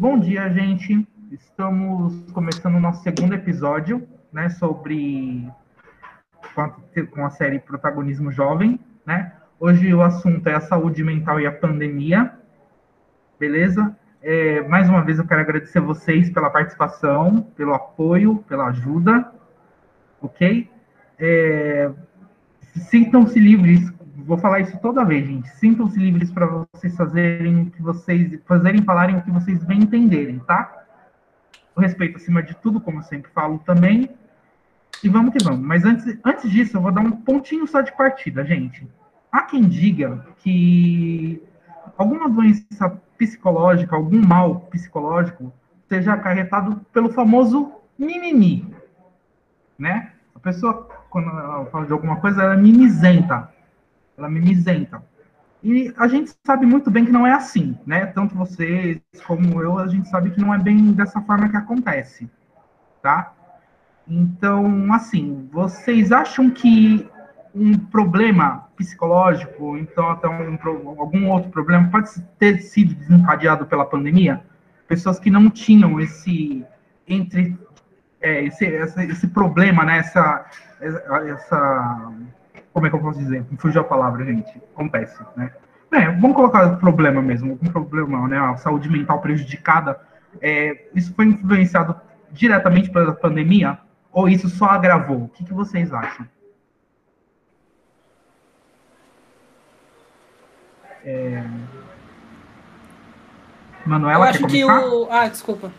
Bom dia, gente. Estamos começando o nosso segundo episódio, né, sobre com a série Protagonismo Jovem, né? Hoje o assunto é a saúde mental e a pandemia, beleza? É, mais uma vez eu quero agradecer vocês pela participação, pelo apoio, pela ajuda, ok? É, Sintam-se livres vou falar isso toda vez, gente. Sintam-se livres para vocês fazerem o que vocês fazerem, falarem o que vocês bem entenderem, tá? O respeito acima de tudo, como eu sempre falo também. E vamos que vamos. Mas antes, antes disso, eu vou dar um pontinho só de partida, gente. Há quem diga que alguma doença psicológica, algum mal psicológico, seja acarretado pelo famoso mimimi, né? A pessoa, quando ela fala de alguma coisa, ela é mimizenta ela me isenta. E a gente sabe muito bem que não é assim, né? Tanto vocês como eu, a gente sabe que não é bem dessa forma que acontece, tá? Então, assim, vocês acham que um problema psicológico, então até um, algum outro problema, pode ter sido desencadeado pela pandemia? Pessoas que não tinham esse entre é, esse, esse, esse, problema, né? Essa, essa como é que eu posso dizer? Me fugiu a palavra, gente. Acontece, né? É, vamos colocar problema mesmo, um problema, né? A saúde mental prejudicada. É, isso foi influenciado diretamente pela pandemia? Ou isso só agravou? O que, que vocês acham? É... Manuela, eu acho que o. Ah, desculpa.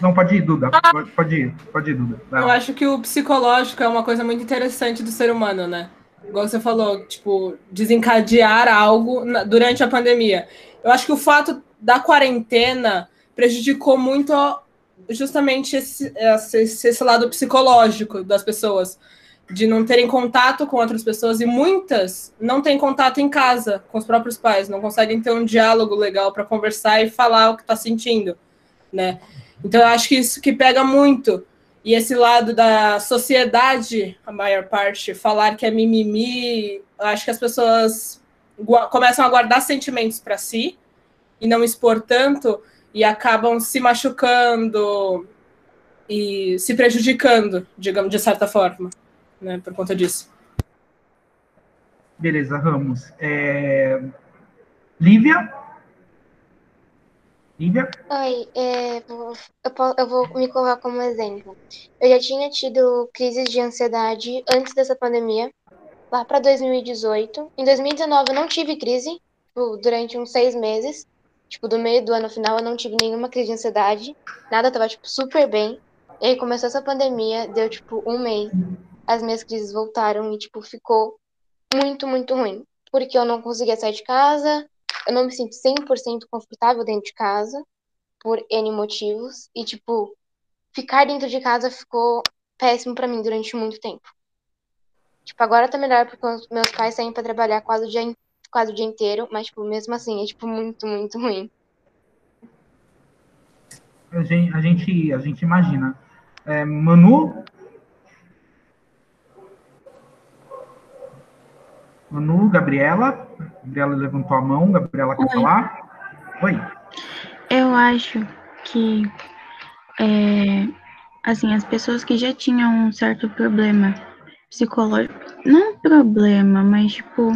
Não, pode ir, Duda. Pode, pode ir, pode ir, Duda. Eu acho que o psicológico é uma coisa muito interessante do ser humano, né? Igual você falou, tipo, desencadear algo na, durante a pandemia. Eu acho que o fato da quarentena prejudicou muito justamente esse, esse, esse lado psicológico das pessoas, de não terem contato com outras pessoas, e muitas não têm contato em casa com os próprios pais, não conseguem ter um diálogo legal para conversar e falar o que está sentindo, né? Então, eu acho que isso que pega muito e esse lado da sociedade, a maior parte, falar que é mimimi, acho que as pessoas começam a guardar sentimentos para si e não expor tanto e acabam se machucando e se prejudicando, digamos, de certa forma, né, por conta disso. Beleza, Ramos. É... Lívia? Lívia? Oi, é, eu, vou me colocar como exemplo. Eu já tinha tido crises de ansiedade antes dessa pandemia, lá para 2018. Em 2019 eu não tive crise, tipo, durante uns seis meses. Tipo, do meio do ano final eu não tive nenhuma crise de ansiedade. Nada tava, tipo, super bem. E aí começou essa pandemia, deu, tipo, um mês. As minhas crises voltaram e, tipo, ficou muito, muito ruim. Porque eu não conseguia sair de casa, eu não me sinto 100% confortável dentro de casa, por N motivos. E, tipo, ficar dentro de casa ficou péssimo para mim durante muito tempo. Tipo, agora tá melhor porque meus pais saem para trabalhar quase o, dia, quase o dia inteiro, mas, tipo, mesmo assim, é, tipo, muito, muito ruim. A gente, a gente, a gente imagina. É, Manu, Manu, Gabriela. Gabriela levantou a mão. Gabriela quer Oi. falar? Oi. Eu acho que é, assim, as pessoas que já tinham um certo problema psicológico, não problema, mas tipo,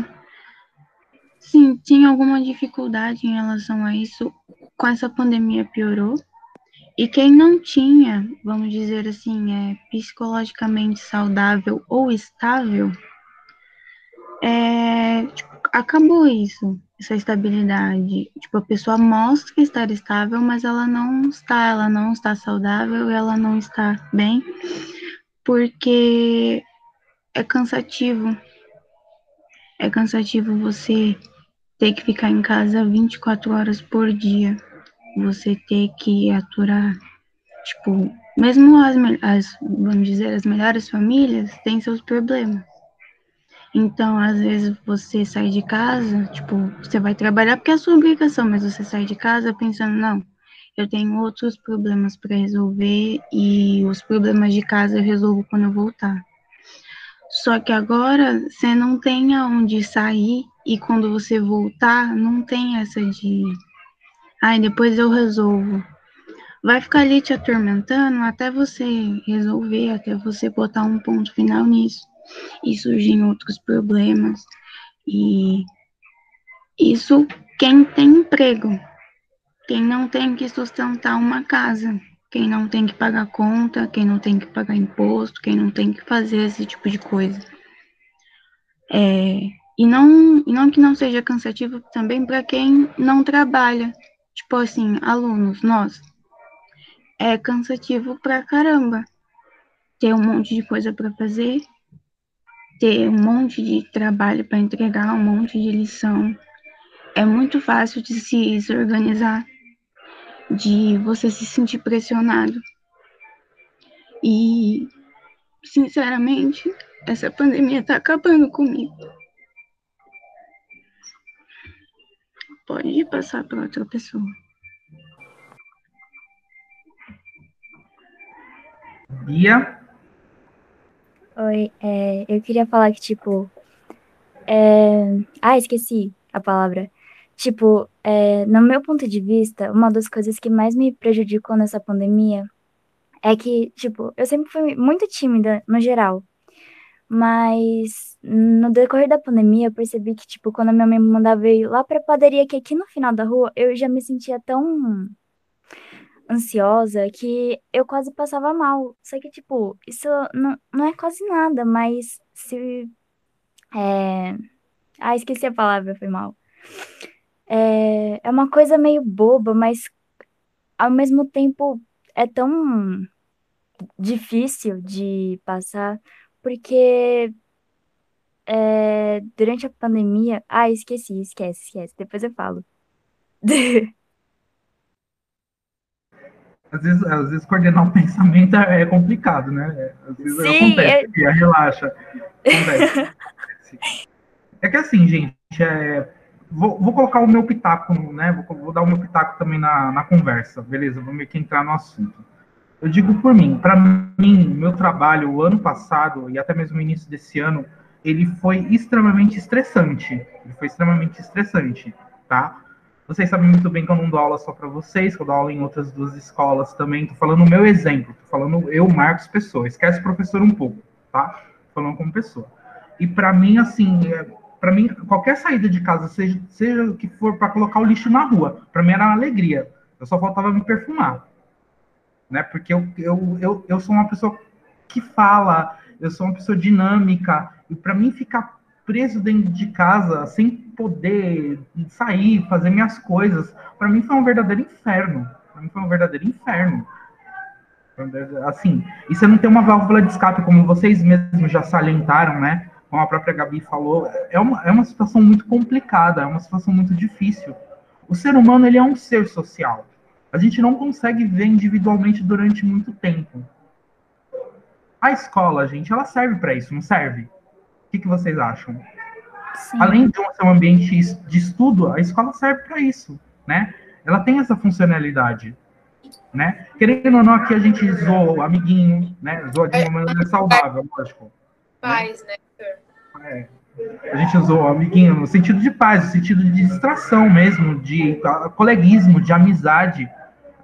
sim, tinha alguma dificuldade em relação a isso, com essa pandemia piorou. E quem não tinha, vamos dizer assim, é psicologicamente saudável ou estável, é, tipo, acabou isso, essa estabilidade. Tipo, a pessoa mostra estar estável, mas ela não está, ela não está saudável, ela não está bem, porque é cansativo. É cansativo você ter que ficar em casa 24 horas por dia. Você ter que aturar, tipo, mesmo as, as vamos dizer, as melhores famílias têm seus problemas. Então, às vezes você sai de casa, tipo, você vai trabalhar porque é sua obrigação, mas você sai de casa pensando, não, eu tenho outros problemas para resolver e os problemas de casa eu resolvo quando eu voltar. Só que agora você não tem aonde sair e quando você voltar, não tem essa de, ai, depois eu resolvo. vai ficar ali te atormentando até você resolver, até você botar um ponto final nisso. E surgem outros problemas. E isso quem tem emprego, quem não tem que sustentar uma casa, quem não tem que pagar conta, quem não tem que pagar imposto, quem não tem que fazer esse tipo de coisa. É, e não, e não que não seja cansativo também para quem não trabalha. Tipo assim, alunos, nós. É cansativo pra caramba. Ter um monte de coisa para fazer, ter um monte de trabalho para entregar, um monte de lição. É muito fácil de se, organizar, de você se sentir pressionado. E, sinceramente, essa pandemia tá acabando comigo. Pode passar para outra pessoa. Bia? Oi, é, eu queria falar que, tipo. É... Ah, esqueci a palavra. Tipo, é, no meu ponto de vista, uma das coisas que mais me prejudicou nessa pandemia é que, tipo, eu sempre fui muito tímida, no geral. Mas no decorrer da pandemia, eu percebi que, tipo, quando a minha mãe me mandava ir lá pra padaria, que aqui no final da rua, eu já me sentia tão ansiosa que eu quase passava mal. Só que, tipo, isso não, não é quase nada, mas se. É... Ah, esqueci a palavra, foi mal. É, é uma coisa meio boba, mas ao mesmo tempo é tão difícil de passar, porque é, durante a pandemia. Ah, esqueci, esquece, esquece. Depois eu falo. Às vezes, às vezes coordenar um pensamento é complicado, né? Às vezes Sim, acontece, é... relaxa. Acontece. é que assim, gente, é... vou, vou, colocar o meu pitaco, né? Vou, vou, dar o meu pitaco também na, na conversa, beleza? Vou meio que entrar no assunto. Eu digo por mim, para mim, meu trabalho, o ano passado e até mesmo o início desse ano, ele foi extremamente estressante. Ele foi extremamente estressante, tá? Vocês sabem muito bem que eu não dou aula só para vocês, que eu dou aula em outras duas escolas também. Tô falando o meu exemplo, tô falando eu, Marcos Pessoa. Esquece o professor um pouco, tá? Tô falando como pessoa. E para mim, assim, é, para mim, qualquer saída de casa, seja, seja o que for para colocar o lixo na rua, para mim era uma alegria. Eu só faltava me perfumar, né? Porque eu, eu, eu, eu sou uma pessoa que fala, eu sou uma pessoa dinâmica, e para mim ficar preso dentro de casa, sem poder sair, fazer minhas coisas, para mim foi um verdadeiro inferno. Para mim foi um verdadeiro inferno. Assim, e você não tem uma válvula de escape, como vocês mesmos já salientaram, né? Como a própria Gabi falou, é uma, é uma situação muito complicada, é uma situação muito difícil. O ser humano, ele é um ser social. A gente não consegue ver individualmente durante muito tempo. A escola, gente, ela serve para isso, não serve? O que, que vocês acham? Sim. Além de ser um ambiente de estudo, a escola serve para isso, né? Ela tem essa funcionalidade, né? Querendo ou não, aqui a gente zoa o amiguinho, né? Zoa de uma maneira saudável, lógico. Paz, né? né? É. A gente usou o amiguinho no sentido de paz, no sentido de distração mesmo, de coleguismo, de amizade.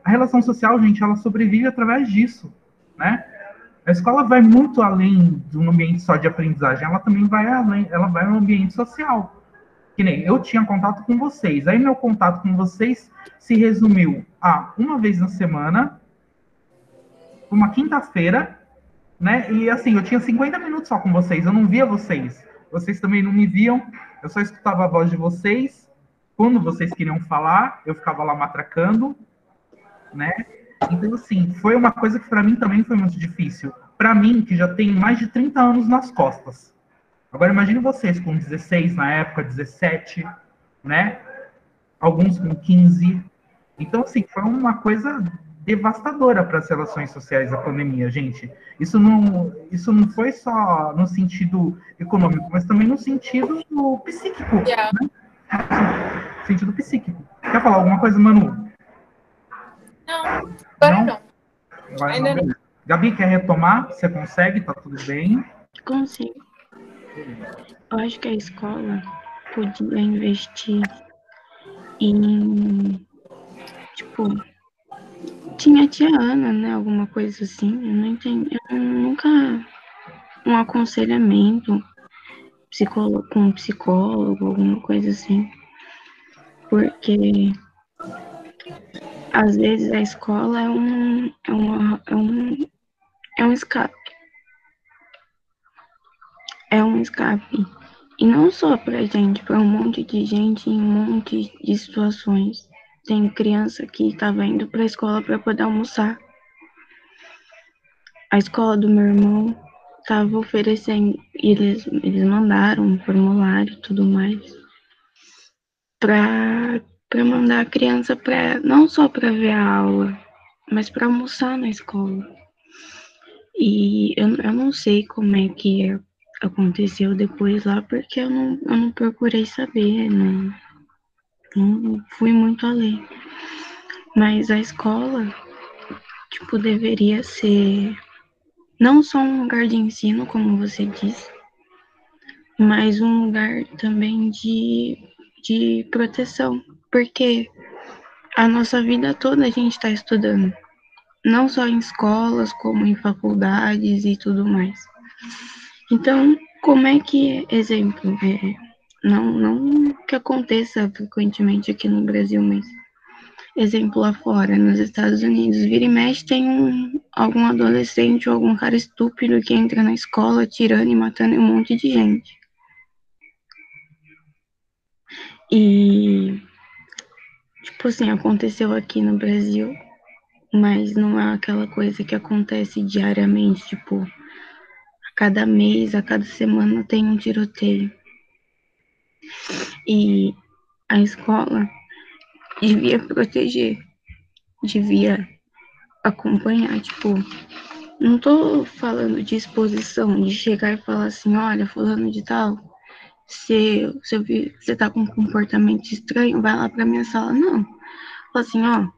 A relação social, gente, ela sobrevive através disso, né? A escola vai muito além de um ambiente só de aprendizagem, ela também vai além, ela vai no ambiente social. Que nem eu tinha contato com vocês, aí meu contato com vocês se resumiu a uma vez na semana, uma quinta-feira, né? E assim, eu tinha 50 minutos só com vocês, eu não via vocês. Vocês também não me viam, eu só escutava a voz de vocês. Quando vocês queriam falar, eu ficava lá matracando, né? Então, assim, foi uma coisa que para mim também foi muito difícil. Para mim, que já tem mais de 30 anos nas costas. Agora, imagine vocês com 16 na época, 17, né? Alguns com 15. Então, assim, foi uma coisa devastadora para as relações sociais a pandemia, gente. Isso não, isso não foi só no sentido econômico, mas também no sentido psíquico. Yeah. Né? Sentido psíquico. Quer falar alguma coisa, Manu? Não, agora não. não. Agora Ainda não. não. Gabi, quer retomar? Você consegue? Tá tudo bem? Consigo. Eu acho que a escola podia investir em, tipo, tinha a tia Ana, né? Alguma coisa assim. Eu não entendi. Eu nunca. Um aconselhamento psicólogo, com um psicólogo, alguma coisa assim. Porque às vezes a escola é um, é uma, é um, é um escape. É um escape. E não só pra gente, para um monte de gente em um monte de situações. Tem criança que estava indo para a escola para poder almoçar. A escola do meu irmão estava oferecendo, eles, eles mandaram um formulário e tudo mais para mandar a criança para não só para ver a aula, mas para almoçar na escola. E eu, eu não sei como é que aconteceu depois lá, porque eu não, eu não procurei saber, não, não fui muito além. Mas a escola, tipo, deveria ser não só um lugar de ensino, como você disse, mas um lugar também de, de proteção, porque a nossa vida toda a gente está estudando, não só em escolas, como em faculdades e tudo mais. Então, como é que, exemplo, é, não, não que aconteça frequentemente aqui no Brasil, mas exemplo lá fora, nos Estados Unidos, vira e mexe tem um, algum adolescente ou algum cara estúpido que entra na escola tirando e matando um monte de gente. E, tipo assim, aconteceu aqui no Brasil, mas não é aquela coisa que acontece diariamente, tipo, a cada mês, a cada semana tem um tiroteio. E a escola devia proteger, devia acompanhar, tipo, não tô falando de exposição, de chegar e falar assim, olha, fulano de tal, se, você tá com um comportamento estranho, vai lá pra minha sala. Não. Fala assim, ó,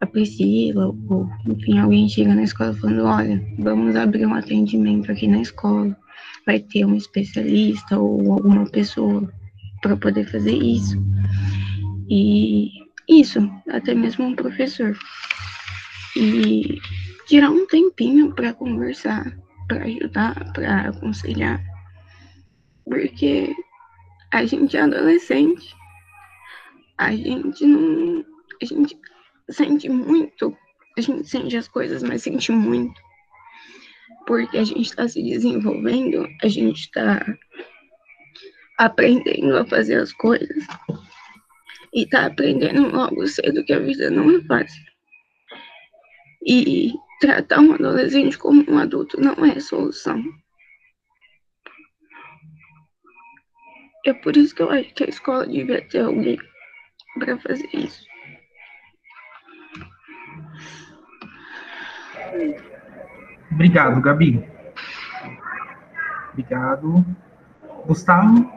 a Priscila, ou enfim, alguém chega na escola falando, olha, vamos abrir um atendimento aqui na escola. Vai ter um especialista ou alguma pessoa para poder fazer isso. E isso, até mesmo um professor. E tirar um tempinho para conversar, para ajudar, para aconselhar. Porque a gente é adolescente. A gente não. A gente sente muito. A gente sente as coisas, mas sente muito. Porque a gente está se desenvolvendo, a gente está aprendendo a fazer as coisas e tá aprendendo logo cedo que a vida não é fácil. E tratar um adolescente como um adulto não é solução. É por isso que eu acho que a escola devia ter alguém para fazer isso. Obrigado, Gabi. Obrigado. Gustavo?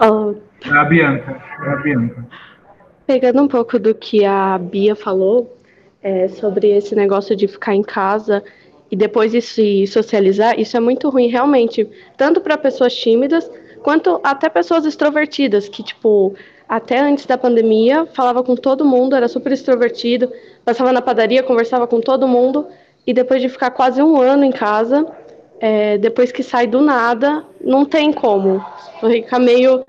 Oh, é a Bianca. É a Bianca. Pegando um pouco do que a Bia falou é, sobre esse negócio de ficar em casa e depois de se socializar, isso é muito ruim, realmente, tanto para pessoas tímidas quanto até pessoas extrovertidas, que, tipo, até antes da pandemia, falava com todo mundo, era super extrovertido, passava na padaria, conversava com todo mundo, e depois de ficar quase um ano em casa, é, depois que sai do nada, não tem como. Fica meio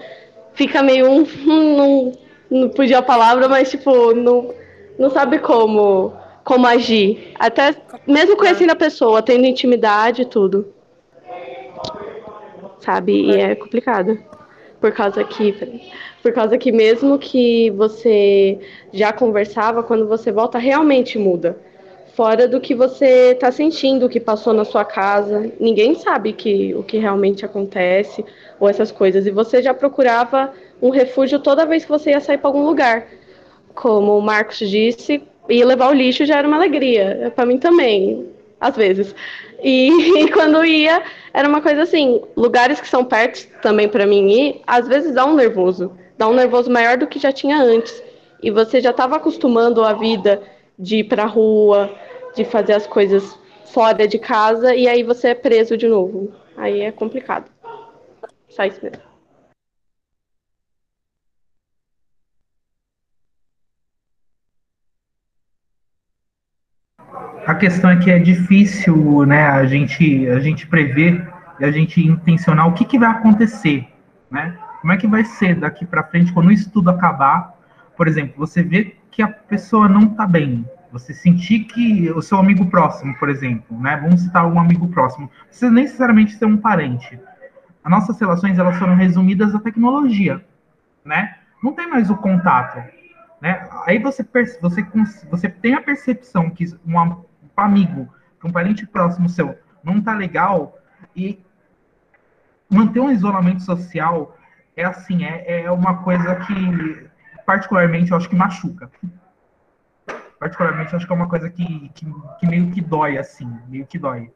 fica meio um. Não, não podia a palavra, mas tipo, não, não sabe como, como agir. Até mesmo conhecendo a pessoa, tendo intimidade e tudo. Sabe? E é complicado. Por causa que. Por causa que mesmo que você já conversava, quando você volta, realmente muda fora do que você está sentindo, o que passou na sua casa. Ninguém sabe que, o que realmente acontece ou essas coisas. E você já procurava um refúgio toda vez que você ia sair para algum lugar. Como o Marcos disse, ir levar o lixo já era uma alegria. Para mim também, às vezes. E, e, quando ia, era uma coisa assim: lugares que são perto também para mim ir, às vezes dá um nervoso. Dá um nervoso maior do que já tinha antes. E você já estava acostumando a vida de ir para rua, de fazer as coisas fora de casa e aí você é preso de novo. Aí é complicado. Só isso mesmo. A questão é que é difícil, né, a gente, a gente prever e a gente intencionar o que, que vai acontecer, né? Como é que vai ser daqui para frente quando isso tudo acabar? Por exemplo, você vê que a pessoa não está bem, você sentir que o seu amigo próximo, por exemplo, né? Vamos citar um amigo próximo, precisa nem necessariamente ser um parente. As nossas relações elas foram resumidas à tecnologia, né? Não tem mais o contato, né? Aí você você você tem a percepção que um amigo, um parente próximo seu não tá legal e manter um isolamento social é assim, é, é uma coisa que particularmente eu acho que machuca particularmente, acho que é uma coisa que, que, que, meio que dói, assim, meio que dói.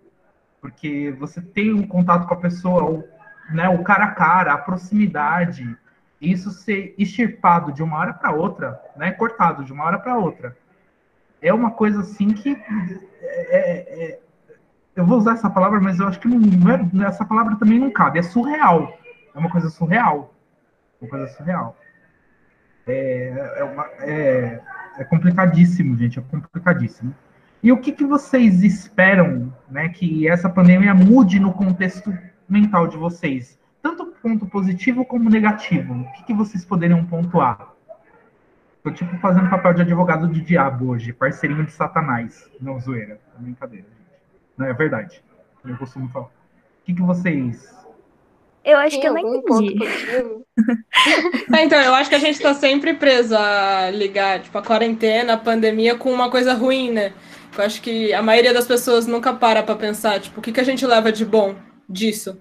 Porque você tem um contato com a pessoa, o, né, o cara a cara, a proximidade, isso ser extirpado de uma hora para outra, né, cortado de uma hora para outra, é uma coisa assim que. É, é, é, eu vou usar essa palavra, mas eu acho que não, é, essa palavra também não cabe, é surreal. É uma coisa surreal. Uma coisa surreal. É, é, uma, é, é complicadíssimo, gente, é complicadíssimo. E o que, que vocês esperam né, que essa pandemia mude no contexto mental de vocês? Tanto ponto positivo como negativo. O que, que vocês poderiam pontuar? Estou tipo fazendo papel de advogado de diabo hoje, parceirinho de Satanás. Não, zoeira, é brincadeira, gente. Não, é verdade. Eu costumo falar. O que, que vocês eu acho Tem que eu não entendi. é, então, eu acho que a gente está sempre preso a ligar, tipo, a quarentena, a pandemia com uma coisa ruim, né? Eu acho que a maioria das pessoas nunca para para pensar, tipo, o que, que a gente leva de bom disso,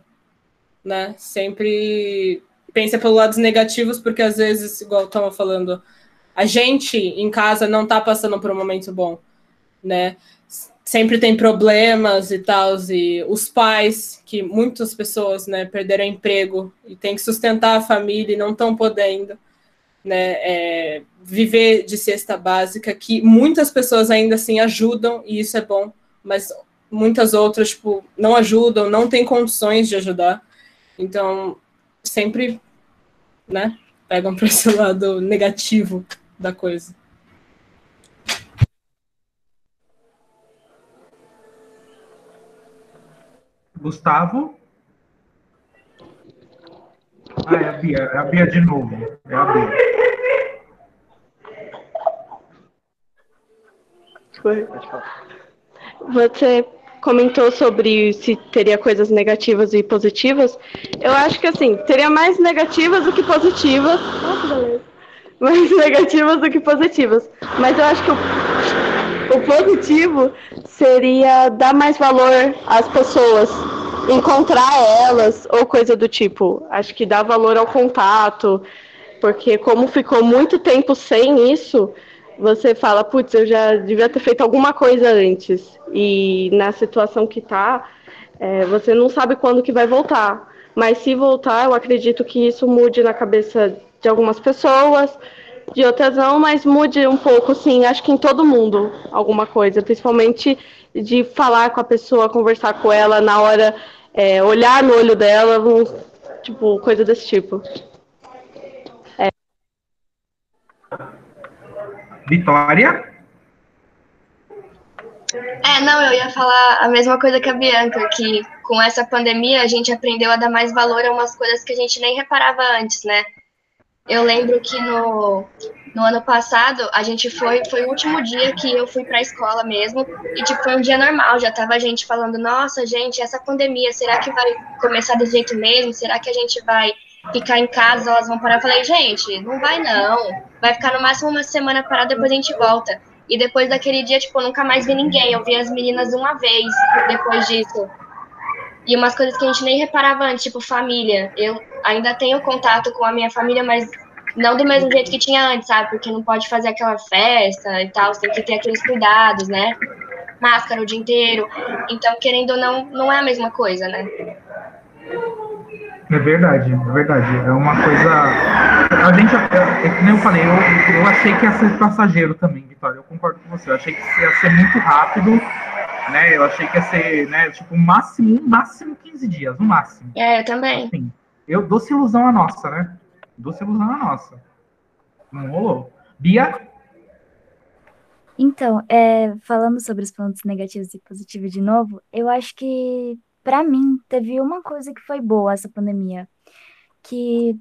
né? Sempre pensa pelos lados negativos, porque às vezes, igual eu estava falando, a gente em casa não está passando por um momento bom, né? sempre tem problemas e tal, e os pais, que muitas pessoas né, perderam emprego e têm que sustentar a família e não estão podendo né, é, viver de cesta básica, que muitas pessoas ainda assim ajudam, e isso é bom, mas muitas outras tipo, não ajudam, não têm condições de ajudar. Então, sempre né, pegam para esse lado negativo da coisa. Gustavo. Ah, é a Bia. É a Bia de novo. É a Bia. Você comentou sobre se teria coisas negativas e positivas. Eu acho que assim, teria mais negativas do que positivas. Nossa, beleza. Mais negativas do que positivas. Mas eu acho que o, o positivo seria dar mais valor às pessoas encontrar elas ou coisa do tipo. Acho que dá valor ao contato, porque como ficou muito tempo sem isso, você fala, putz, eu já devia ter feito alguma coisa antes. E na situação que tá, é, você não sabe quando que vai voltar. Mas se voltar, eu acredito que isso mude na cabeça de algumas pessoas, de outras não, mas mude um pouco, sim, acho que em todo mundo alguma coisa, principalmente de falar com a pessoa, conversar com ela na hora é, olhar no olho dela, tipo, coisa desse tipo. É. Vitória? É, não, eu ia falar a mesma coisa que a Bianca, que com essa pandemia a gente aprendeu a dar mais valor a umas coisas que a gente nem reparava antes, né? Eu lembro que no, no ano passado, a gente foi, foi o último dia que eu fui para a escola mesmo, e tipo, foi um dia normal, já tava a gente falando, nossa, gente, essa pandemia, será que vai começar desse jeito mesmo? Será que a gente vai ficar em casa, elas vão parar? Eu falei, gente, não vai não, vai ficar no máximo uma semana parada, depois a gente volta. E depois daquele dia, tipo, eu nunca mais vi ninguém, eu vi as meninas uma vez depois disso. E umas coisas que a gente nem reparava antes, tipo família. Eu ainda tenho contato com a minha família, mas não do mesmo jeito que tinha antes, sabe? Porque não pode fazer aquela festa e tal, você tem que ter aqueles cuidados, né? Máscara o dia inteiro. Então, querendo ou não, não é a mesma coisa, né? É verdade, é verdade. É uma coisa. A gente, é, é, nem eu falei, eu, eu achei que ia ser passageiro também, Vitória. Eu concordo com você. Eu achei que ia ser muito rápido, né? Eu achei que ia ser, né, tipo, máximo, máximo 15 dias, no máximo. É, eu também. Assim, eu dou ilusão a nossa, né? doce ilusão a nossa. Não rolou. Bia? Então, é, falando sobre os pontos negativos e positivos de novo, eu acho que, para mim, teve uma coisa que foi boa essa pandemia, que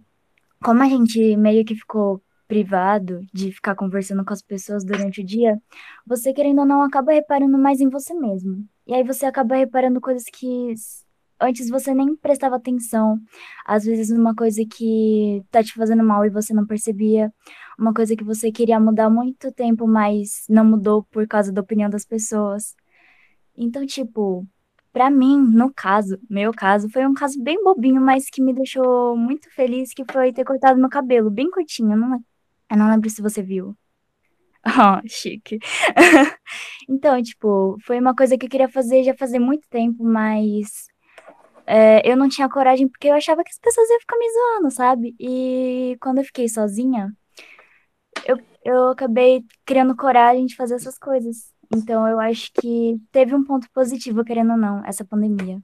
como a gente meio que ficou privado de ficar conversando com as pessoas durante o dia, você querendo ou não acaba reparando mais em você mesmo. E aí você acaba reparando coisas que antes você nem prestava atenção. Às vezes uma coisa que tá te fazendo mal e você não percebia, uma coisa que você queria mudar há muito tempo, mas não mudou por causa da opinião das pessoas. Então, tipo, para mim, no caso, meu caso, foi um caso bem bobinho, mas que me deixou muito feliz, que foi ter cortado meu cabelo bem curtinho. Eu não, eu não lembro se você viu. Oh, chique. então, tipo, foi uma coisa que eu queria fazer já fazia muito tempo, mas é, eu não tinha coragem porque eu achava que as pessoas iam ficar me zoando, sabe? E quando eu fiquei sozinha, eu, eu acabei criando coragem de fazer essas coisas. Então eu acho que teve um ponto positivo, querendo ou não, essa pandemia.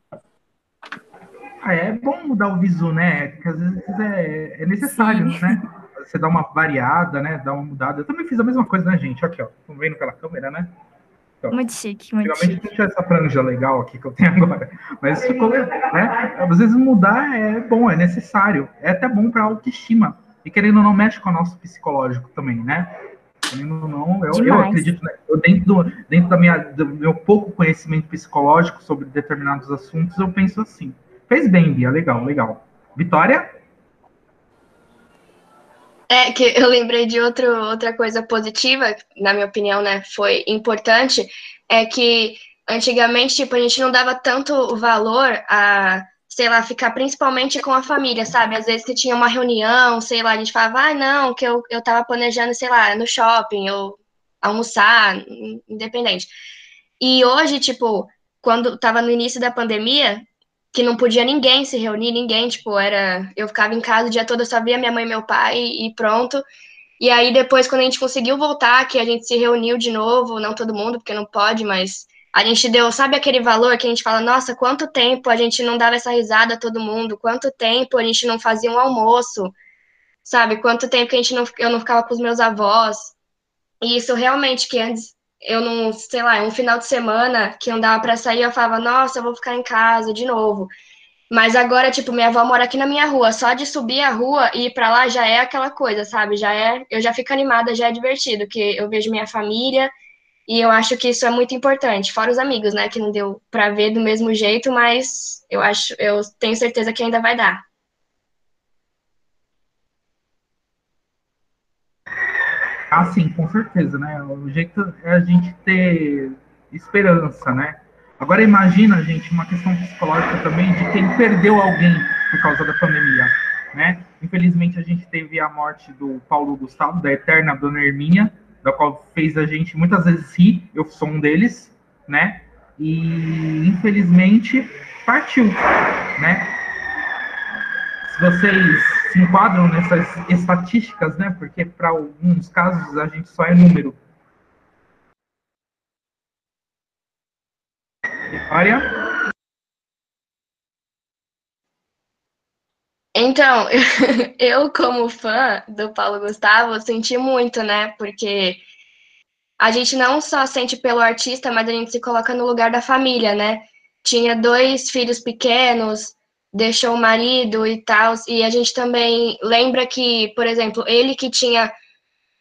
Ah, é bom mudar o visu, né? Porque às vezes é, é necessário, Sim. né? Você dá uma variada, né? Dá uma mudada. Eu também fiz a mesma coisa, né, gente? Aqui, ó. Estão vendo pela câmera, né? muito chique, muito Finalmente chique. essa franja legal aqui que eu tenho agora. Mas ficou, né? Às vezes mudar é bom, é necessário. É até bom para autoestima. E querendo ou não, mexe com o nosso psicológico também, né? Querendo ou não, eu, eu acredito, né? eu dentro, do, dentro da minha, do meu pouco conhecimento psicológico sobre determinados assuntos, eu penso assim. Fez bem, Bia, legal, legal. Vitória? É, que eu lembrei de outro, outra coisa positiva, na minha opinião, né, foi importante, é que antigamente, tipo, a gente não dava tanto valor a, sei lá, ficar principalmente com a família, sabe? Às vezes que tinha uma reunião, sei lá, a gente falava, ah, não, que eu, eu tava planejando, sei lá, no shopping, ou almoçar, independente. E hoje, tipo, quando tava no início da pandemia, que não podia ninguém se reunir, ninguém, tipo, era. Eu ficava em casa o dia todo, eu só via minha mãe e meu pai e pronto. E aí depois, quando a gente conseguiu voltar, que a gente se reuniu de novo, não todo mundo, porque não pode, mas a gente deu, sabe aquele valor que a gente fala, nossa, quanto tempo a gente não dava essa risada a todo mundo, quanto tempo a gente não fazia um almoço, sabe? Quanto tempo que a gente não, eu não ficava com os meus avós. E isso realmente, que antes eu não, sei lá, um final de semana que não dava para sair, eu falava, nossa, eu vou ficar em casa de novo. Mas agora, tipo, minha avó mora aqui na minha rua, só de subir a rua e ir para lá já é aquela coisa, sabe? Já é, eu já fico animada, já é divertido, que eu vejo minha família e eu acho que isso é muito importante, fora os amigos, né, que não deu para ver do mesmo jeito, mas eu acho, eu tenho certeza que ainda vai dar. Ah, sim, com certeza, né? O jeito é a gente ter esperança, né? Agora imagina, gente, uma questão psicológica também de quem perdeu alguém por causa da pandemia, né? Infelizmente a gente teve a morte do Paulo Gustavo, da eterna Dona Herminha, da qual fez a gente muitas vezes rir, eu sou um deles, né? E infelizmente partiu, né? Se vocês se enquadram nessas estatísticas, né? Porque para alguns casos a gente só é número. Vitória? Então, eu como fã do Paulo Gustavo senti muito, né? Porque a gente não só sente pelo artista, mas a gente se coloca no lugar da família, né? Tinha dois filhos pequenos, deixou o marido e tal. E a gente também lembra que, por exemplo, ele que tinha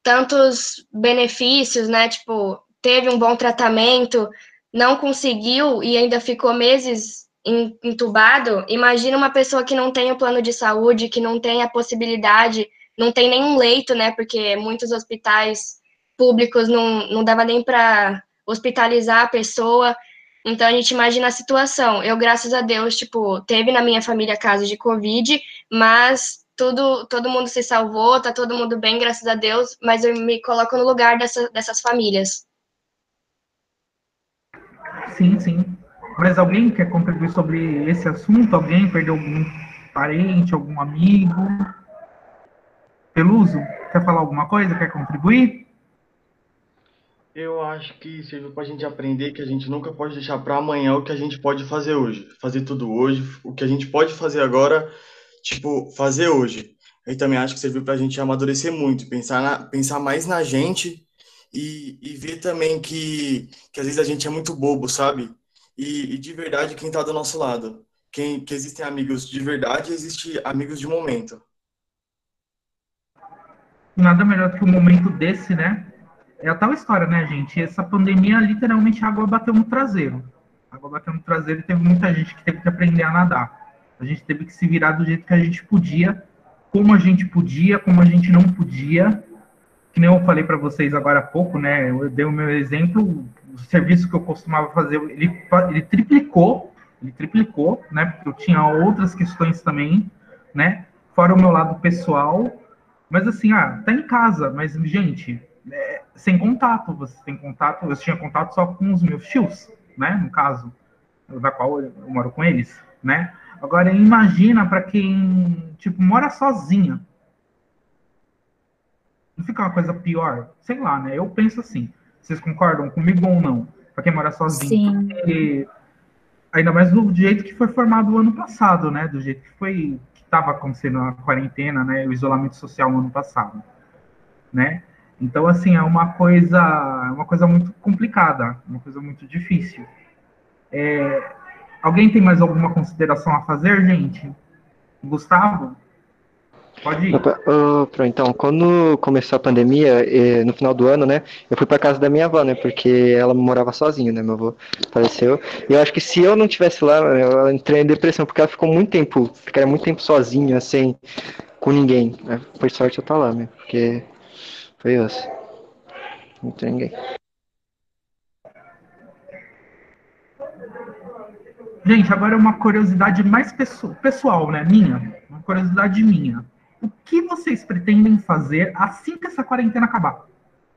tantos benefícios, né? Tipo, teve um bom tratamento, não conseguiu e ainda ficou meses entubado. Imagina uma pessoa que não tem o plano de saúde, que não tem a possibilidade, não tem nenhum leito, né? Porque muitos hospitais públicos não, não dava nem para hospitalizar a pessoa. Então a gente imagina a situação. Eu, graças a Deus, tipo, teve na minha família casos de Covid, mas tudo, todo mundo se salvou, tá todo mundo bem, graças a Deus, mas eu me coloco no lugar dessa, dessas famílias. Sim, sim. Mas alguém quer contribuir sobre esse assunto? Alguém perdeu algum parente, algum amigo? Peluso, quer falar alguma coisa? Quer contribuir? Eu acho que serviu para a gente aprender que a gente nunca pode deixar para amanhã o que a gente pode fazer hoje. Fazer tudo hoje, o que a gente pode fazer agora, tipo, fazer hoje. Eu também acho que serviu para a gente amadurecer muito, pensar, na, pensar mais na gente e, e ver também que, que às vezes a gente é muito bobo, sabe? E, e de verdade quem está do nosso lado. Quem, que existem amigos de verdade existem amigos de momento. Nada melhor do que um momento desse, né? É a tal história, né, gente? Essa pandemia, literalmente, a água bateu no traseiro. A água bateu no traseiro e teve muita gente que teve que aprender a nadar. A gente teve que se virar do jeito que a gente podia, como a gente podia, como a gente não podia. Que nem eu falei para vocês agora há pouco, né? Eu dei o meu exemplo, serviço que eu costumava fazer, ele, ele triplicou, ele triplicou, né? Porque eu tinha outras questões também, né? Fora o meu lado pessoal. Mas assim, ah, tá em casa, mas, gente, é, sem contato, você tem contato, eu tinha contato só com os meus tios, né? No caso, da qual eu moro com eles, né? Agora, imagina para quem, tipo, mora sozinha. Não fica uma coisa pior? Sei lá, né? Eu penso assim. Vocês concordam comigo ou não? Para quem mora sozinho. Sim. Porque, ainda mais do jeito que foi formado o ano passado, né? Do jeito que foi que estava acontecendo a quarentena, né? O isolamento social no ano passado, né? Então, assim, é uma coisa, é uma coisa muito complicada, uma coisa muito difícil. É, Alguém tem mais alguma consideração a fazer, gente? Gustavo? Pode ir. Oh, então, quando começou a pandemia, no final do ano, né, eu fui para casa da minha avó, né, porque ela morava sozinha, né, meu avô faleceu. E eu acho que se eu não tivesse lá, eu entrei em depressão, porque ela ficou muito tempo, ficaria muito tempo sozinha, sem, com ninguém. Né? Por sorte eu tô lá, né, porque foi isso. Não tem ninguém. Gente, agora é uma curiosidade mais pessoal, né? Minha. Uma curiosidade minha. O que vocês pretendem fazer assim que essa quarentena acabar?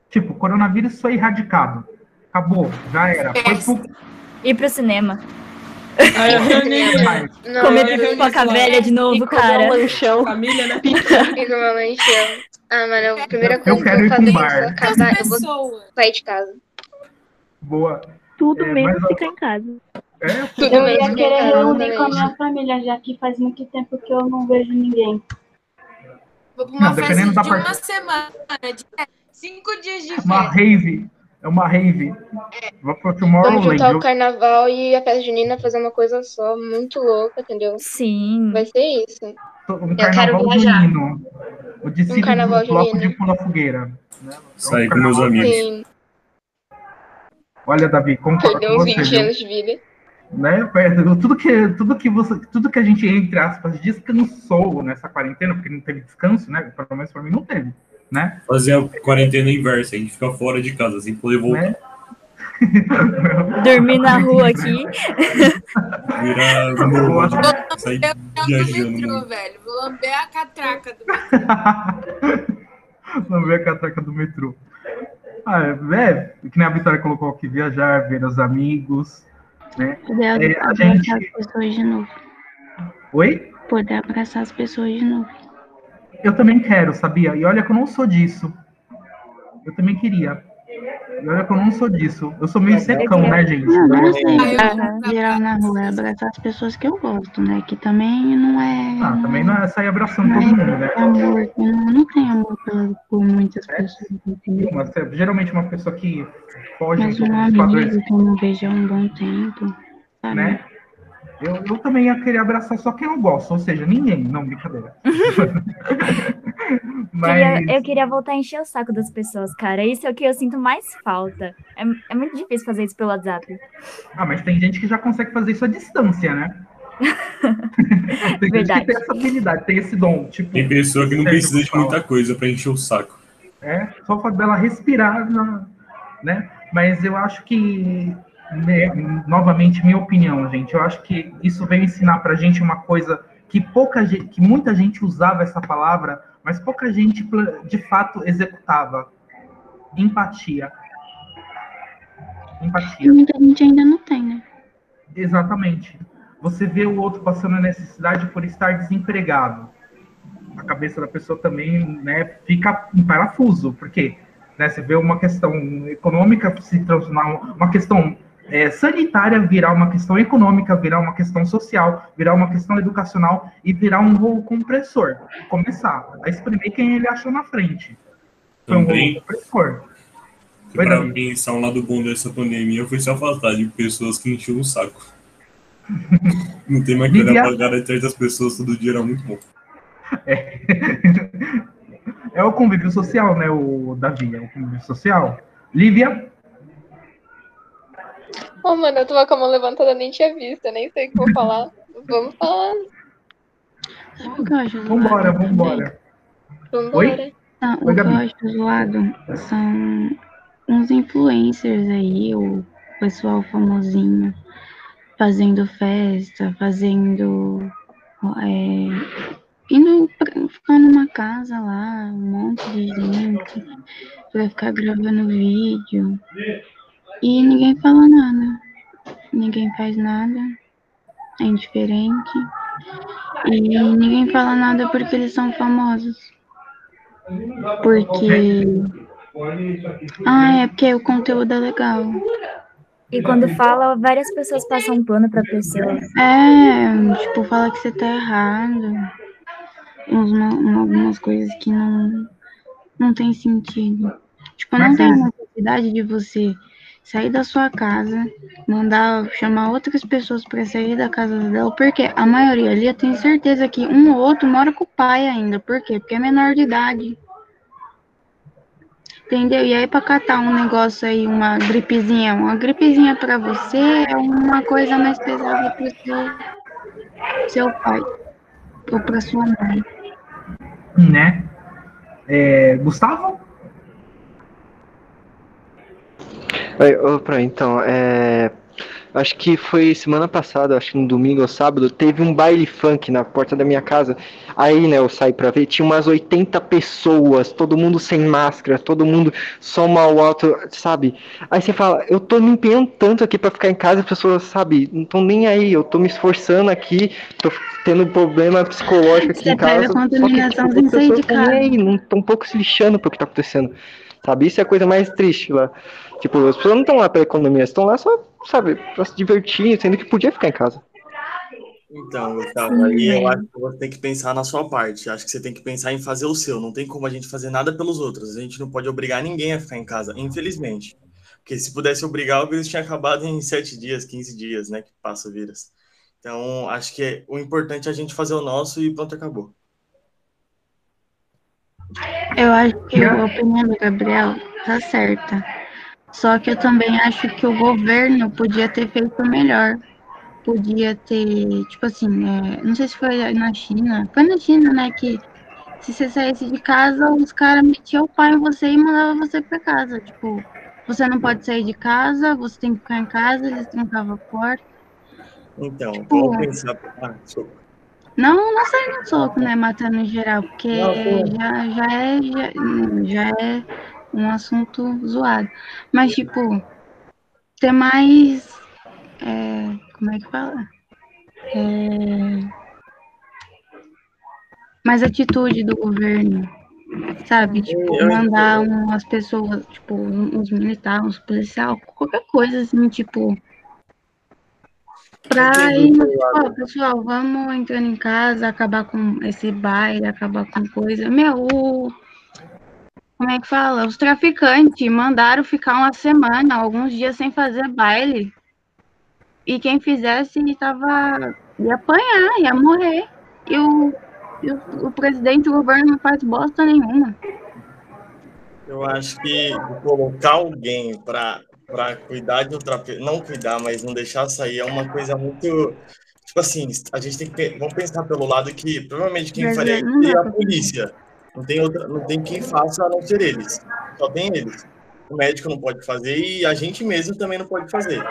Tipo, o coronavírus foi erradicado. Acabou, já era. Foi pro... Ir pro cinema. Não, Comer pipoca velha de novo, cara. Um lanchão. Família, né? comer um lanchão. Ah, mano, a primeira coisa que quero eu ir vou fazer bar. é acabar, eu vou sair de casa. Boa. Tudo É, menos ficar em casa. É, Tudo Eu bem, ia querer reunir com a minha família, já que faz muito tempo que eu não vejo ninguém. Vou pra uma Não, festa de uma semana, de cinco dias de uma festa. rave. É uma rave. Vou pro Vamos Tomorrowland. juntar o Eu- carnaval e a festa junina fazer uma coisa só, muito louca, entendeu? Sim. Vai ser isso. Um quero carnaval viajar. junino. O desfile Um carnaval do bloco junino. de pula fogueira. né? Sair Um com meus amigos. Sim, Olha, Davi, concordo perder com uns você. 20 viu? anos de vida. Né? Perto- Tudo que, tudo que você, tudo que a gente entre aspas descansou nessa quarentena, porque não teve descanso, né? Pelo menos para mim não teve, né? Fazer a quarentena inversa, a gente fica fora de casa, sem poder voltar. Né? Dormir na rua aqui. Virar sair Do viajando. metrô, velho. Vou lamber a catraca do metrô. Ver a catraca do metrô. Ah, é, que nem a Vitória colocou aqui, viajar, ver os amigos, né? Poder É, abraçar gente- as pessoas de novo. Oi? Poder abraçar as pessoas de novo. Eu também quero, sabia? E olha que eu não sou disso. Eu também queria. E olha que eu não sou disso. Eu sou meio secão, né, gente? Não, não sei. Geral na rua é abraçar as pessoas que eu gosto, né? Que também não é. Ah, também não é sair abraçando não todo mundo, né? é amor. Eu não, não tenho amor por, por muitas pessoas, entendeu? Mas, é, geralmente uma pessoa que Mas um amigo que eu não vejo há um bom tempo, sabe? né? Eu, eu também ia querer abraçar só quem eu gosto, ou seja, ninguém. Não, brincadeira. Mas, Queria- eu queria voltar a encher o saco das pessoas, cara. Isso é o que eu sinto mais falta. É, é muito difícil fazer isso pelo WhatsApp. ah, mas tem gente que já consegue fazer isso à distância, né? tem gente Verdade. que tem essa habilidade, tem esse dom. Tipo, Tem pessoa que não precisa de muita coisa pra encher o saco. É, só o fato dela respirar, na- né? Mas eu acho que, né, novamente, minha opinião, gente, eu acho que isso veio ensinar pra gente uma coisa que pouca gente, que muita gente usava essa palavra, mas pouca gente de fato executava. Empatia. Empatia. Muita gente ainda não tem, né? Exatamente. Você vê o outro passando necessidade por estar desempregado. A cabeça da pessoa também né, fica em parafuso, porque né, você vê uma questão econômica se transformar uma questão é, sanitária virar uma questão econômica, virar uma questão social, virar uma questão educacional e virar um rolo compressor. Começar a exprimir quem ele achou na frente. Foi um rolo Também. compressor. Que pra mim, só um lado bom dessa pandemia foi se afastar de pessoas que enchiam o saco. Não tem mais que olhar pra cara atrás das pessoas todo dia, era muito bom. É. é o convívio social, né, o Davi? É o convívio social. Lívia? Oh, mano, eu tava com a mão levantada, nem tinha visto, nem sei o que vou falar. Vamos falar. Sabe o que eu acho zoado? Vambora, vambora. Vambora. Oi? Não, o Oi, que eu Gabi. acho zoado são uns influencers aí, o pessoal famosinho, fazendo festa, fazendo. É, indo pra, ficar numa casa lá, um monte de gente, pra ficar gravando vídeo. E ninguém fala nada. Ninguém faz nada. É indiferente. E ninguém fala nada porque eles são famosos. Porque. Ah, é porque o conteúdo é legal. E quando fala, várias pessoas passam um pano pra pessoa. É, tipo, fala que você tá errado. Uma- algumas coisas que não, não tem sentido. Tipo, não Mas tem vocês- necessidade de você sair da sua casa, mandar chamar outras pessoas pra sair da casa dela, porque a maioria ali eu tenho certeza que um ou outro mora com o pai ainda. Por quê? Porque é menor de idade. Entendeu? E aí, pra catar um negócio aí, uma gripezinha, uma gripezinha pra você é uma coisa mais pesada pro seu, seu pai ou pra sua mãe. Né? É, Gustavo? Oi, opa, então, é, acho que foi semana passada, acho que no domingo ou sábado, teve um baile funk na porta da minha casa. Aí, né, eu saí pra ver, tinha umas 80 pessoas, todo mundo sem máscara, todo mundo só mal alto, sabe? Aí você fala, eu tô me empenhando tanto aqui pra ficar em casa, as pessoas, sabe, não estão nem aí, eu tô me esforçando aqui, tô tendo problema psicológico aqui Você em casa. só que, contaminação tipo, as de pessoas nem casa. aí, não estão um pouco se lixando pro que tá acontecendo. Sabe? Isso é a coisa mais triste lá. Tipo, as pessoas não estão lá pela economia, estão lá só, sabe, pra se divertir, sendo que podia ficar em casa. Então, Gustavo, Sim, aí eu acho que você tem que pensar na sua parte. Acho que você tem que pensar em fazer o seu. Não tem como a gente fazer nada pelos outros. A gente não pode obrigar ninguém a ficar em casa, infelizmente. Porque se pudesse obrigar, o vírus tinha acabado em 7 dias, 15 dias, né? Que passa o vírus. Então, acho que é- o importante é a gente fazer o nosso e pronto, acabou. Eu acho que a opinião do Gabriel tá certa. Só que eu também acho que o governo podia ter feito melhor. Podia ter, tipo assim, é, não sei se foi na China. Foi na China, né? Que se você saísse de casa, os caras metiam o pau em você e mandavam você pra casa. Tipo, você não pode sair de casa, você tem que ficar em casa, eles trancavam a porta. Então, Tipo, vamos pensar. Ah, desculpa. Não, não sai no soco, né? Matando em geral, porque Não, já, já, é, já, já é um assunto zoado. Mas, tipo, ter mais. é, como é que fala? É, mais atitude do governo, sabe? Tipo, eu mandar umas pessoas, tipo, uns militares, uns policiais, qualquer coisa assim, tipo. Pra ir, o no- teu lado. ó, pessoal, vamos entrando em casa, acabar com esse baile, acabar com coisa. Meu, o- como é que fala? Os traficantes mandaram ficar uma semana, alguns dias sem fazer baile. E quem fizesse tava, ia apanhar, ia morrer. E o, e o, o presidente, o governo não faz bosta nenhuma. Eu acho que colocar alguém para para cuidar de pessoa, não cuidar, mas não deixar sair é uma coisa muito tipo assim, a gente tem que vamos pensar pelo lado que provavelmente quem faria é a polícia. Não tem outra, não tem quem faça a não ser eles. Só tem eles. O médico não pode fazer e a gente mesmo também não pode fazer.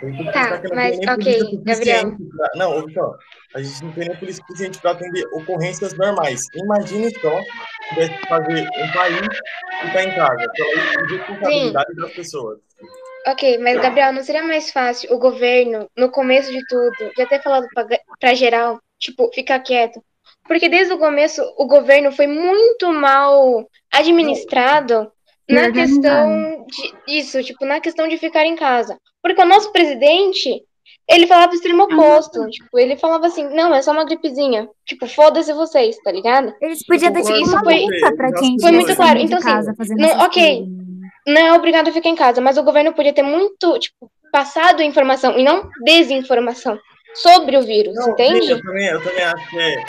Que Tá, que mas, ok, Gabriel. pra- Não, só. A gente não tem nem polícia suficiente para atender ocorrências normais. Imagine só que fazer um país e tá em casa, pela irresponsabilidade das pessoas. Ok, mas Gabriel, não seria mais fácil o governo, no começo de tudo, já ter falado pra geral, tipo, ficar quieto? Porque desde o começo o governo foi muito mal administrado E na questão de isso, tipo, na questão de ficar em casa. Porque o nosso presidente, ele falava o extremo oposto. Tipo, ele falava assim, não, é só uma gripezinha. Tipo, foda-se vocês, tá ligado? Eles podiam dar tipo Isso uma foi- pra quem foi muito claro. Então, assim, não- ok. coisas. não é obrigado a ficar em casa, mas o governo podia ter muito, tipo, passado informação e não desinformação sobre o vírus, Não, entende? sim, eu, também, eu também acho que é,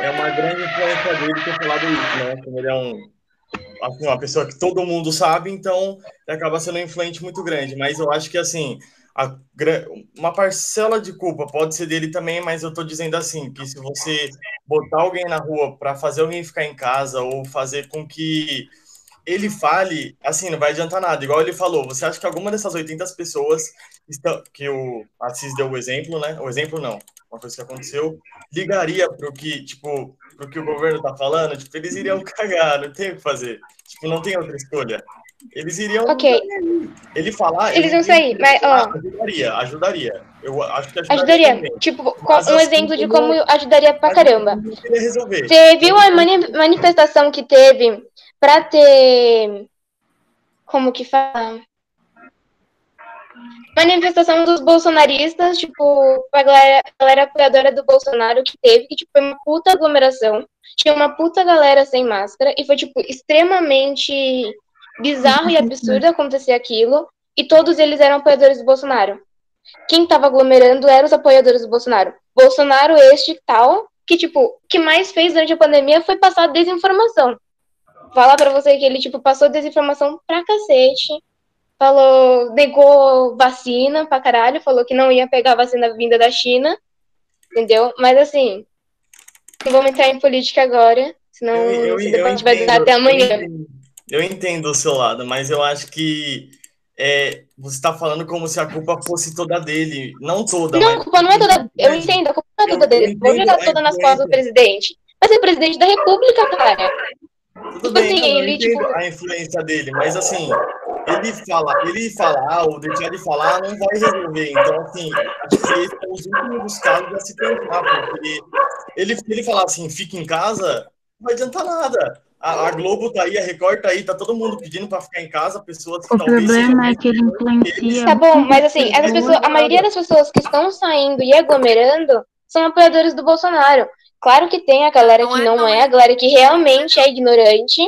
é uma grande influência dele ter falado isso, né? Como ele é um, assim, uma pessoa que todo mundo sabe, então acaba sendo um influente muito grande. Mas eu acho que, assim, a uma parcela de culpa pode ser dele também, mas eu tô dizendo assim, que se você botar alguém na rua para fazer alguém ficar em casa ou fazer com que ele fale, assim, não vai adiantar nada. Igual ele falou, você acha que alguma dessas 80 pessoas estão, que o Assis deu o exemplo, né? O exemplo não, uma coisa que aconteceu, ligaria pro que, tipo, pro que o governo tá falando, tipo, eles iriam cagar, não tem o que fazer. Tipo, não tem outra escolha. Eles iriam Ok. ele falar, Eles iam sair, mas, ó. ajudaria, ajudaria. Eu acho que ajudaria. Ajudaria. também. Tipo, Mas, um assim, exemplo de como- como ajudaria pra caramba. Não queria resolver. Você viu a mani- manifestação que teve pra ter. Como que fala? Manifestação dos bolsonaristas, tipo, a galera, a galera apoiadora do Bolsonaro que teve, que tipo, foi uma puta aglomeração. Tinha uma puta galera sem máscara e foi, tipo, extremamente bizarro e absurdo acontecer aquilo. E todos eles eram apoiadores do Bolsonaro. Quem tava aglomerando eram os apoiadores do Bolsonaro. Bolsonaro, este tal, que, tipo, que mais fez durante a pandemia foi passar desinformação. Falar pra você que ele, tipo, passou desinformação pra cacete. Falou, negou vacina pra caralho, falou que não ia pegar a vacina vinda da China. Entendeu? Mas assim, não vamos entrar em política agora, senão Eu- eu- esse eu debate vai durar até eu amanhã. entendo. Eu entendo o seu lado, mas eu acho que é, você está falando como se a culpa fosse toda dele. Não toda, Não, mas. a culpa não é toda. Eu entendo, a culpa não é toda Eu- dele. eu Vou jogar a toda nas costas do presidente. Mas é presidente da república, cara. Tudo Tipo bem, assim, não, eu ele, entendo tipo- a influência dele, mas assim, ele fala, ele falar ou deixar de falar não vai resolver. Então, assim, acho que esse é os últimos casos a se pensar, porque ele, se ele falar assim, fica em casa, não vai adiantar nada. A, a Globo tá aí, a Record tá aí, tá todo mundo pedindo para ficar em casa, pessoas que O problema é que ele influencia. Tá bom, mas assim, essas pessoas, a maioria das pessoas que estão saindo e aglomerando são apoiadores do Bolsonaro. Claro que tem a galera que não é, a galera que realmente é ignorante.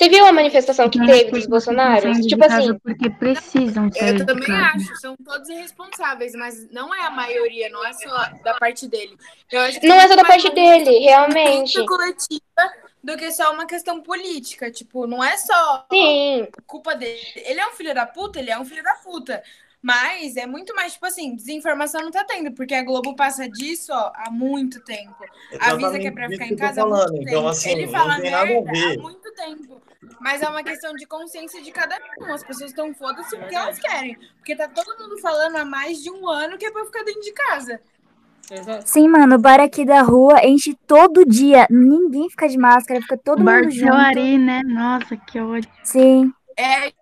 Você viu a manifestação que teve dos de Tipo assim, Porque precisam sair Eu de também casa. acho, são todos irresponsáveis, mas não é a maioria, não é só da parte dele. Eu acho que Não é só da parte dele, de realmente. coletiva do que só uma questão política. Tipo, não é só sim. culpa dele. Ele é um filho da puta, ele é um filho da puta. Mas é muito mais, tipo assim, desinformação não tá tendo, porque a Globo passa disso ó, há muito tempo. Avisa que é pra Exatamente ficar em que casa há muito falando. tempo. Então, assim, Ele fala merda há muito tempo. Mas é uma questão de consciência de cada um. As pessoas estão foda-se porque elas querem. Porque tá todo mundo falando há mais de um ano que é pra ficar dentro de casa. Sim, mano, o bar aqui da rua enche todo dia. Ninguém fica de máscara, fica todo o bar mundo do junto. Ari, né? Nossa, que ódio. Sim. É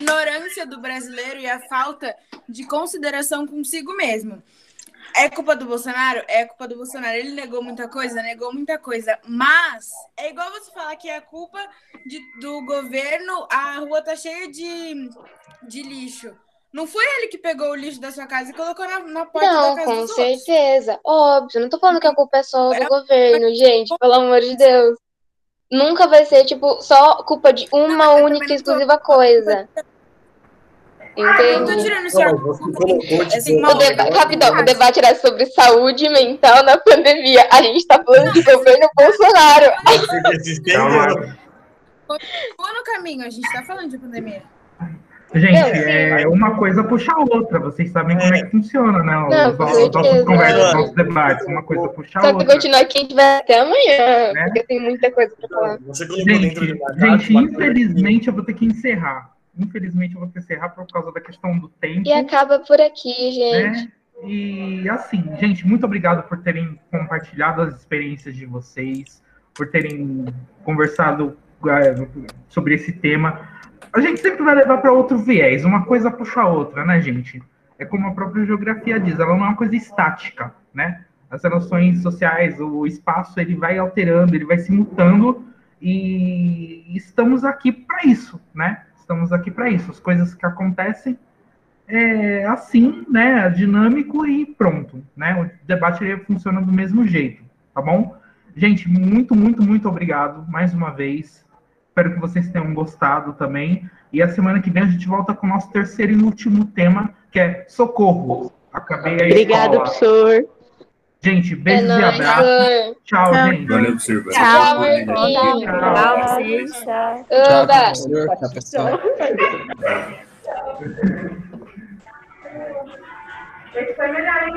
ignorância do brasileiro e a falta de consideração consigo mesmo. É culpa do Bolsonaro? É culpa do Bolsonaro. Ele negou muita coisa? Negou muita coisa. Mas é igual você falar que é culpa de- do governo, a rua tá cheia de, de lixo. Não foi ele que pegou o lixo da sua casa e colocou na, na porta Não, da casa com dos outros. certeza. Óbvio, não tô falando que a culpa é só do governo, gente, pelo amor de Deus. Nunca vai ser, tipo, só culpa de uma única e exclusiva coisa. Eu tô Entende? tirando. Não, colocou, tipo, Assim, O deba- Rapidão, o debate era sobre saúde mental na pandemia. A gente tá falando de governo Bolsonaro. Estendeu. Tô no caminho, a gente tá falando de pandemia. Gente, é uma coisa puxa a outra. Vocês sabem como é que funciona, né? Os, Não, os nossos certeza. conversas, os nossos debates. Uma coisa puxa a Só que outra. continuar aqui a gente vai até amanhã, Né? porque tem muita coisa pra falar. Você colocou dentro de Gente, infelizmente eu vou ter que encerrar. Infelizmente eu vou ter que encerrar por causa da questão do tempo. E acaba por aqui, gente. né? E assim, gente, muito obrigado por terem compartilhado as experiências de vocês, por terem conversado eh, sobre esse tema. A gente sempre vai levar para outro viés, uma coisa puxa a outra, né, gente? É como a própria geografia diz, ela não é uma coisa estática, né? As relações sociais, o espaço, ele vai alterando, ele vai se mutando e estamos aqui para isso, né? Estamos aqui para isso. As coisas que acontecem é assim, né? Dinâmico e pronto, né? O debate ele funciona do mesmo jeito, tá bom? Gente, muito, muito, muito obrigado mais uma vez. Espero que vocês tenham gostado também. E a semana que vem a gente volta com o nosso terceiro e último tema, que é socorro. Acabei a Obrigada, escola. professor. Gente, É beijos e nóis, abraços. Tchau, Tchau. gente. Valeu, professor. Tchau. Marquinhos. Tchau, vocês. Tchau. Tchau, pessoal. Esse foi melhor, hein?